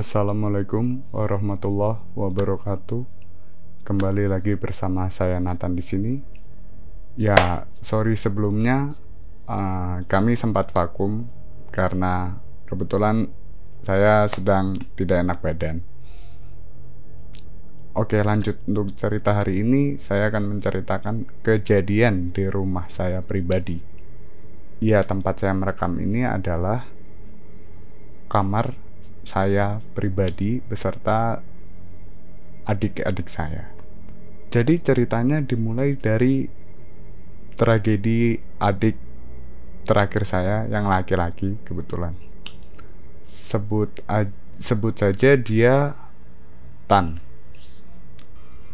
Assalamualaikum warahmatullahi wabarakatuh. Kembali lagi bersama saya Nathan di sini. Ya, sorry sebelumnya uh, kami sempat vakum karena kebetulan saya sedang tidak enak badan. Oke, lanjut untuk cerita hari ini saya akan menceritakan kejadian di rumah saya pribadi. Ya, tempat saya merekam ini adalah kamar saya pribadi beserta adik-adik saya. Jadi ceritanya dimulai dari tragedi adik terakhir saya yang laki-laki kebetulan. Sebut sebut saja dia Tan.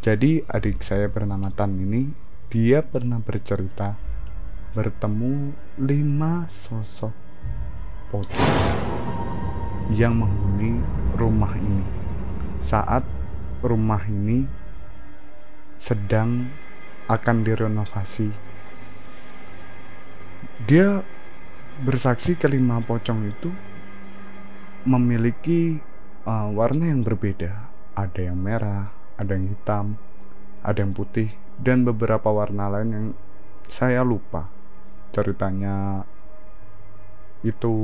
Jadi adik saya bernama Tan ini dia pernah bercerita bertemu lima sosok pocong yang menghuni rumah ini saat rumah ini sedang akan direnovasi. Dia bersaksi kelima pocong itu memiliki uh, warna yang berbeda. Ada yang merah, ada yang hitam, ada yang putih, dan beberapa warna lain yang saya lupa ceritanya itu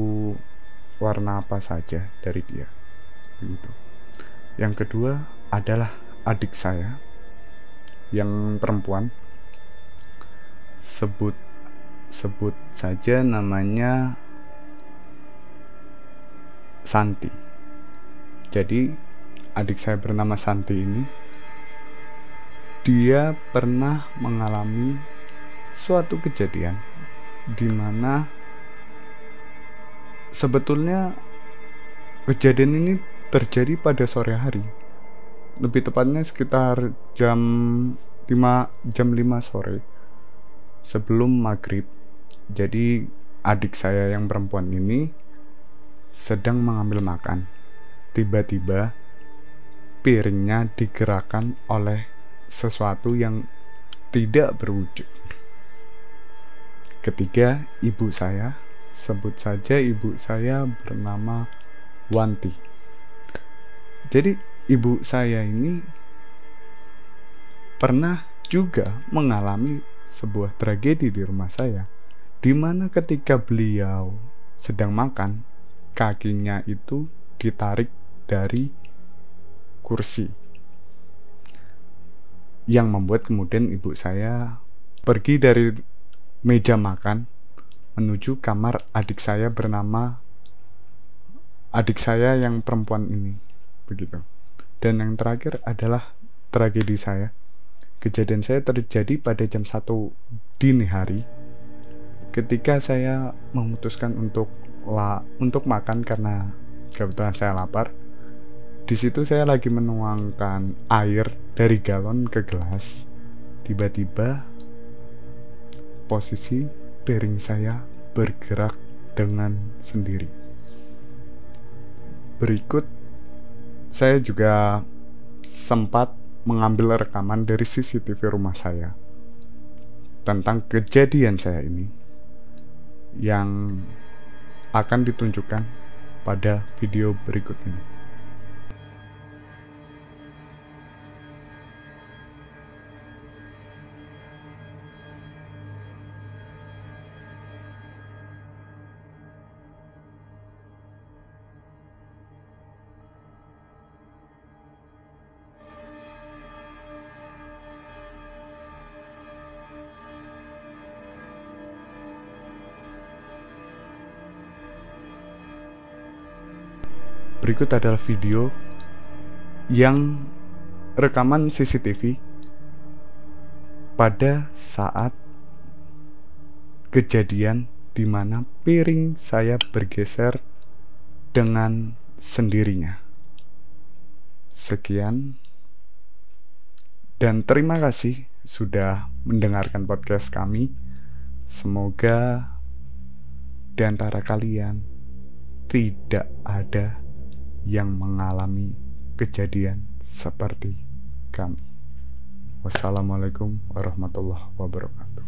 warna apa saja dari dia. Begitu. Yang kedua adalah adik saya yang perempuan. Sebut sebut saja namanya Santi. Jadi adik saya bernama Santi ini dia pernah mengalami suatu kejadian di mana sebetulnya kejadian ini terjadi pada sore hari. Lebih tepatnya sekitar jam 5 jam 5 sore sebelum maghrib. Jadi adik saya yang perempuan ini sedang mengambil makan. Tiba-tiba piringnya digerakkan oleh sesuatu yang tidak berwujud. Ketiga, ibu saya sebut saja ibu saya bernama Wanti. Jadi ibu saya ini pernah juga mengalami sebuah tragedi di rumah saya di mana ketika beliau sedang makan kakinya itu ditarik dari kursi yang membuat kemudian ibu saya pergi dari meja makan menuju kamar adik saya bernama adik saya yang perempuan ini begitu. Dan yang terakhir adalah tragedi saya. Kejadian saya terjadi pada jam 1 dini hari ketika saya memutuskan untuk la untuk makan karena kebetulan saya lapar. Di situ saya lagi menuangkan air dari galon ke gelas. Tiba-tiba posisi piring saya bergerak dengan sendiri. Berikut saya juga sempat mengambil rekaman dari CCTV rumah saya tentang kejadian saya ini yang akan ditunjukkan pada video berikut ini. Berikut adalah video yang rekaman CCTV pada saat kejadian di mana piring saya bergeser dengan sendirinya. Sekian dan terima kasih sudah mendengarkan podcast kami. Semoga di antara kalian tidak ada yang mengalami kejadian seperti kami. Wassalamualaikum warahmatullahi wabarakatuh.